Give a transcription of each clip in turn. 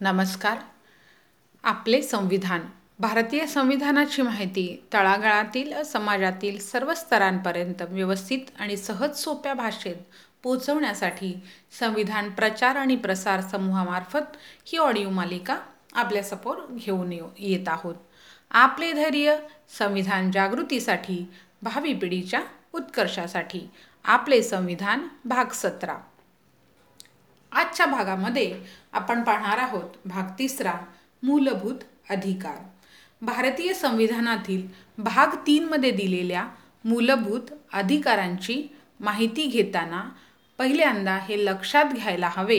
नमस्कार. आपले संविधान. भारतीय संविधानाची माहिती तळागाळातील समाजातील सर्व स्तरांपर्यंत व्यवस्थित आणि सहज सोप्या भाषेत पोचवण्यासाठी संविधान प्रचार आणि प्रसार समूहामार्फत ही ऑडिओ मालिका आपल्यासमोर घेऊन येत आहोत. आपले धैर्य संविधान जागृतीसाठी भावी पिढीच्या उत्कर्षासाठी. आपले संविधान भाग सतरा. आजच्या भागामध्ये आपण पाहणार आहोत भाग तिसरा मूलभूत अधिकार. भारतीय संविधानातील भाग तीनमध्ये दिलेल्या मूलभूत अधिकारांची माहिती घेताना पहिल्यांदा हे लक्षात घ्यायला हवे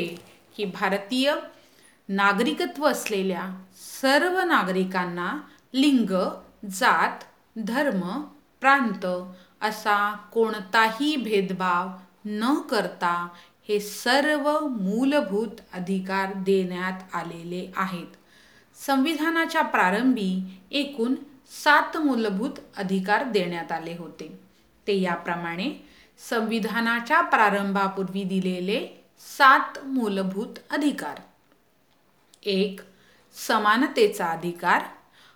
की भारतीय नागरिकत्व असलेल्या सर्व नागरिकांना लिंग जात धर्म प्रांत असा कोणताही भेदभाव न करता हे सर्व मूलभूत अधिकार देण्यात आलेले आहेत. संविधानाच्या प्रारंभी एकूण सात मूलभूत अधिकार देण्यात आले होते. ते याप्रमाणे संविधानाच्या प्रारंभापूर्वी दिलेले सात मूलभूत अधिकार. एक समानतेचा अधिकार.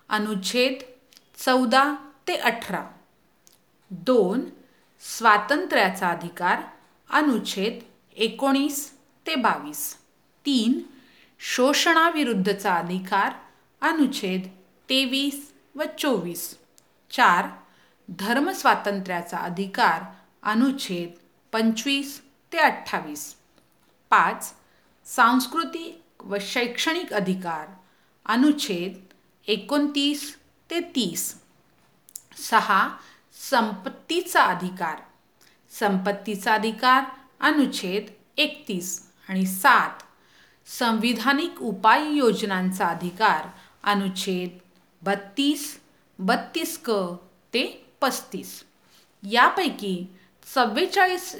अनुच्छेद चौदा ते अठरा. दोन स्वातंत्र्याचा अधिकार. अनुच्छेद एकोणीस ते बावीस. तीन शोषणाविरुद्धचा अधिकार अनुच्छेद तेवीस व चोवीस. चार धर्मस्वातंत्र्याचा अधिकार अनुच्छेद पंचवीस ते अठ्ठावीस. पाच सांस्कृतिक व शैक्षणिक अधिकार अनुच्छेद एकोणतीस ते तीस. सहा संपत्तीचा अधिकार. संपत्तीचा अधिकार अनुच्छेद एकतीस आणि सात. संविधानिक उपाययोजनांचा अधिकार अनुच्छेद बत्तीस बत्तीस क ते पस्तीस. यापैकी चव्वेचाळीस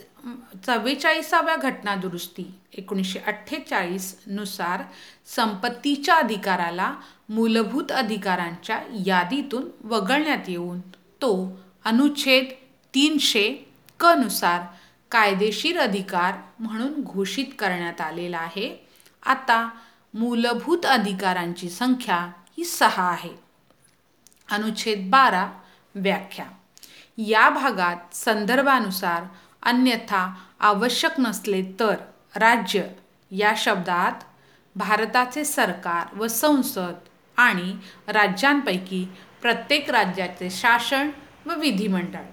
चव्वेचाळीसाव्या घटनादुरुस्ती एकोणीसशे अठ्ठेचाळीसनुसार संपत्तीच्या अधिकाराला मूलभूत अधिकारांच्या यादीतून वगळण्यात येऊन तो अनुच्छेद तीनशे कनुसार नुसार कायदेशीर अधिकार म्हणून घोषित करण्यात आलेला आहे. आता मूलभूत अधिकारांची संख्या ही सहा आहे. अनुच्छेद बारा व्याख्या. या भागात संदर्भानुसार अन्यथा आवश्यक नसले तर राज्य या शब्दात भारताचे सरकार व संसद आणि राज्यांपैकी प्रत्येक राज्याचे शासन व विधिमंडळ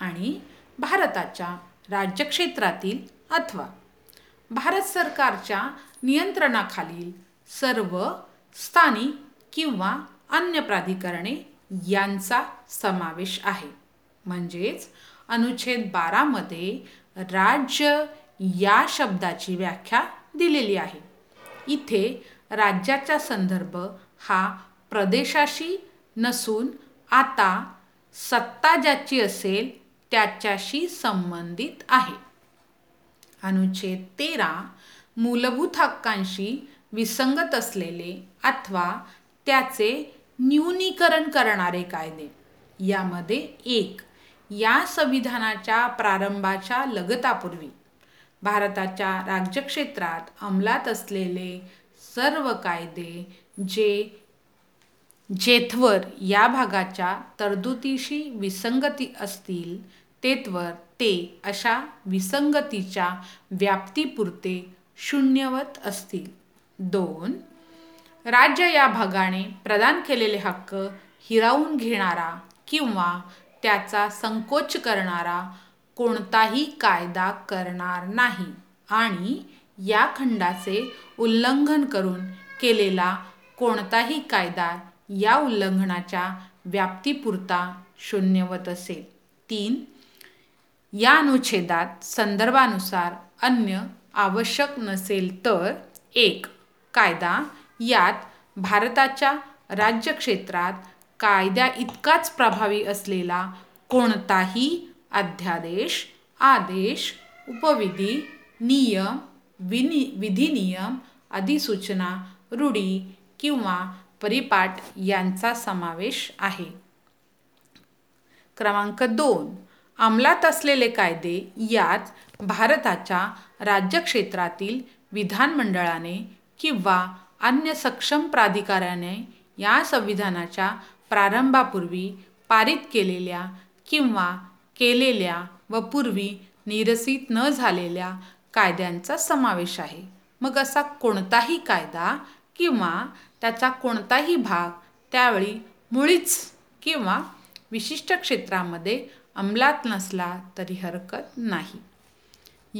आणि भारताच्या राज्यक्षेत्रातील अथवा भारत सरकारच्या नियंत्रणाखालील सर्व स्थानिक किंवा अन्य प्राधिकरणे यांचा समावेश आहे. म्हणजेच अनुच्छेद बारामध्ये राज्य या शब्दाची व्याख्या दिलेली आहे. इथे राज्याचा संदर्भ हा प्रदेशाशी नसून आता सत्ता ज्याची असेल त्याच्याशी संबंधित आहे. अनुच्छेद तेरा मूलभूत हक्कांशी विसंगत असलेले अथवा त्याचे न्यूनीकरण करणारे कायदे. यामध्ये एक या संविधानाच्या प्रारंभाच्या लगतापूर्वी भारताच्या राज्यक्षेत्रात अंमलात असलेले सर्व कायदे जे जेथवर या भागाच्या तरतुदीशी विसंगती असतील तेथवर ते अशा विसंगतीच्या व्याप्तीपुरते शून्यवत असतील. दोन राज्य या भागाने प्रदान केलेले हक्क हिरावून घेणारा किंवा त्याचा संकोच करणारा कोणताही कायदा करणार नाही आणि या खंडाचे उल्लंघन करून केलेला कोणताही कायदा या उल्लंघनाच्या व्याप्तीपुरता शून्यवत असेल. तीन या अनुच्छेदात संदर्भानुसार अन्य आवश्यक नसेल तर एक कायदा यात भारताच्या राज्यक्षेत्रात कायद्या इतकाच प्रभावी असलेला कोणताही अध्यादेश आदेश उपविधी नियम विनी विधिनियम अधिसूचना रूढी किंवा परिपाठ यांचा समावेश आहे. क्रमांक दोन. अंमलात असलेले कायदे यात भारताच्या राज्यक्षेत्रातील विधानमंडळाने किंवा अन्य सक्षम प्राधिकाऱ्याने या संविधानाच्या प्रारंभापूर्वी पारित केलेल्या किंवा केलेल्या व पूर्वी निरसित न झालेल्या कायद्यांचा समावेश आहे. मग असा कोणताही कायदा किंवा त्याचा कोणताही भाग त्यावेळी मुळीच किंवा विशिष्ट क्षेत्रामध्ये अंमलात नसला तरी हरकत नाही.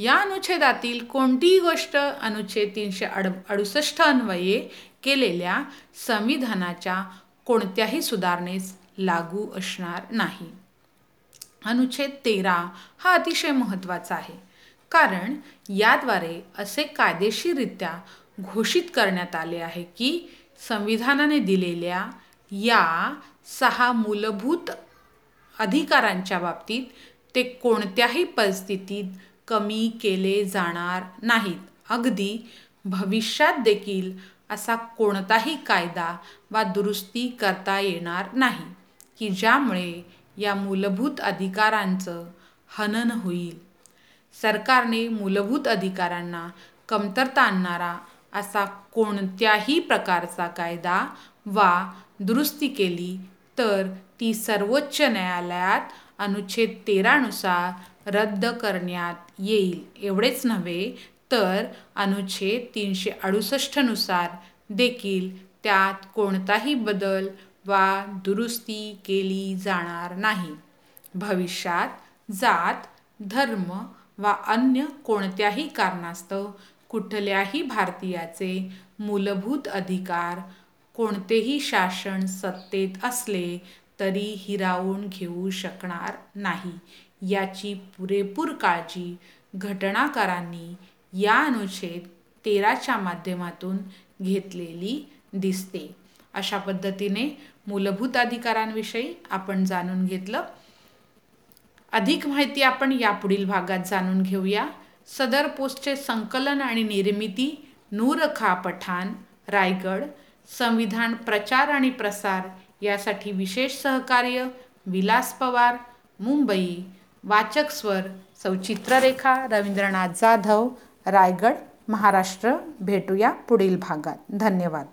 या अनुच्छेदातील कोणतीही गोष्ट अनुच्छेद तीनशे अड अडुसष्ट अन्वये केलेल्या संविधानाच्या कोणत्याही सुधारणेस लागू असणार नाही. अनुच्छेद तेरा हा अतिशय महत्त्वाचा आहे. कारण याद्वारे असे कायदेशीररित्या घोषित करण्यात आले आहे की संविधानाने दिलेल्या या सहा मूलभूत अधिकारांच्या बाबतीत ते कोणत्याही परिस्थितीत कमी केले जाणार नाहीत. अगदी भविष्यात देखील असा कोणताही कायदा वा दुरुस्ती करता येणार नाही की ज्यामुळे या मूलभूत अधिकारांचं हनन होईल. सरकारने मूलभूत अधिकारांना कमतरता आणणारा असा कोणत्याही प्रकारचा कायदा वा दुरुस्ती केली तर ती सर्वोच्च न्यायालयात अनुच्छेद तेरानुसार रद्द करण्यात येईल. एवढेच नव्हे तर अनुच्छेद तीनशे अडुसष्टनुसार देखील त्यात कोणताही बदल वा दुरुस्ती केली जाणार नाही. भविष्यात जात धर्म वा अन्य कोणत्याही कारणास्तव कुठल्याही भारतीयाचे मूलभूत अधिकार कोणतेही शासन सत्तेत असले तरी हिरावून घेऊ शकणार नाही. याची पुरेपूर काळजी घटनाकारांनी या अनुच्छेद तेराच्या माध्यमातून घेतलेली दिसते. अशा पद्धतीने मूलभूत अधिकारांविषयी आपण जाणून घेतलं. अधिक माहिती आपण यापुढील भागात जाणून घेऊया. सदर पोस्टचे संकलन आणि निर्मिती नूरखा पठाण रायगड संविधान प्रचार आणि प्रसार यासाठी विशेष सहकार्य विलास पवार मुंबई वाचक स्वर सौचित्ररेखा रवींद्रनाथ जाधव रायगड महाराष्ट्र. भेटूया पुढील भागात. धन्यवाद.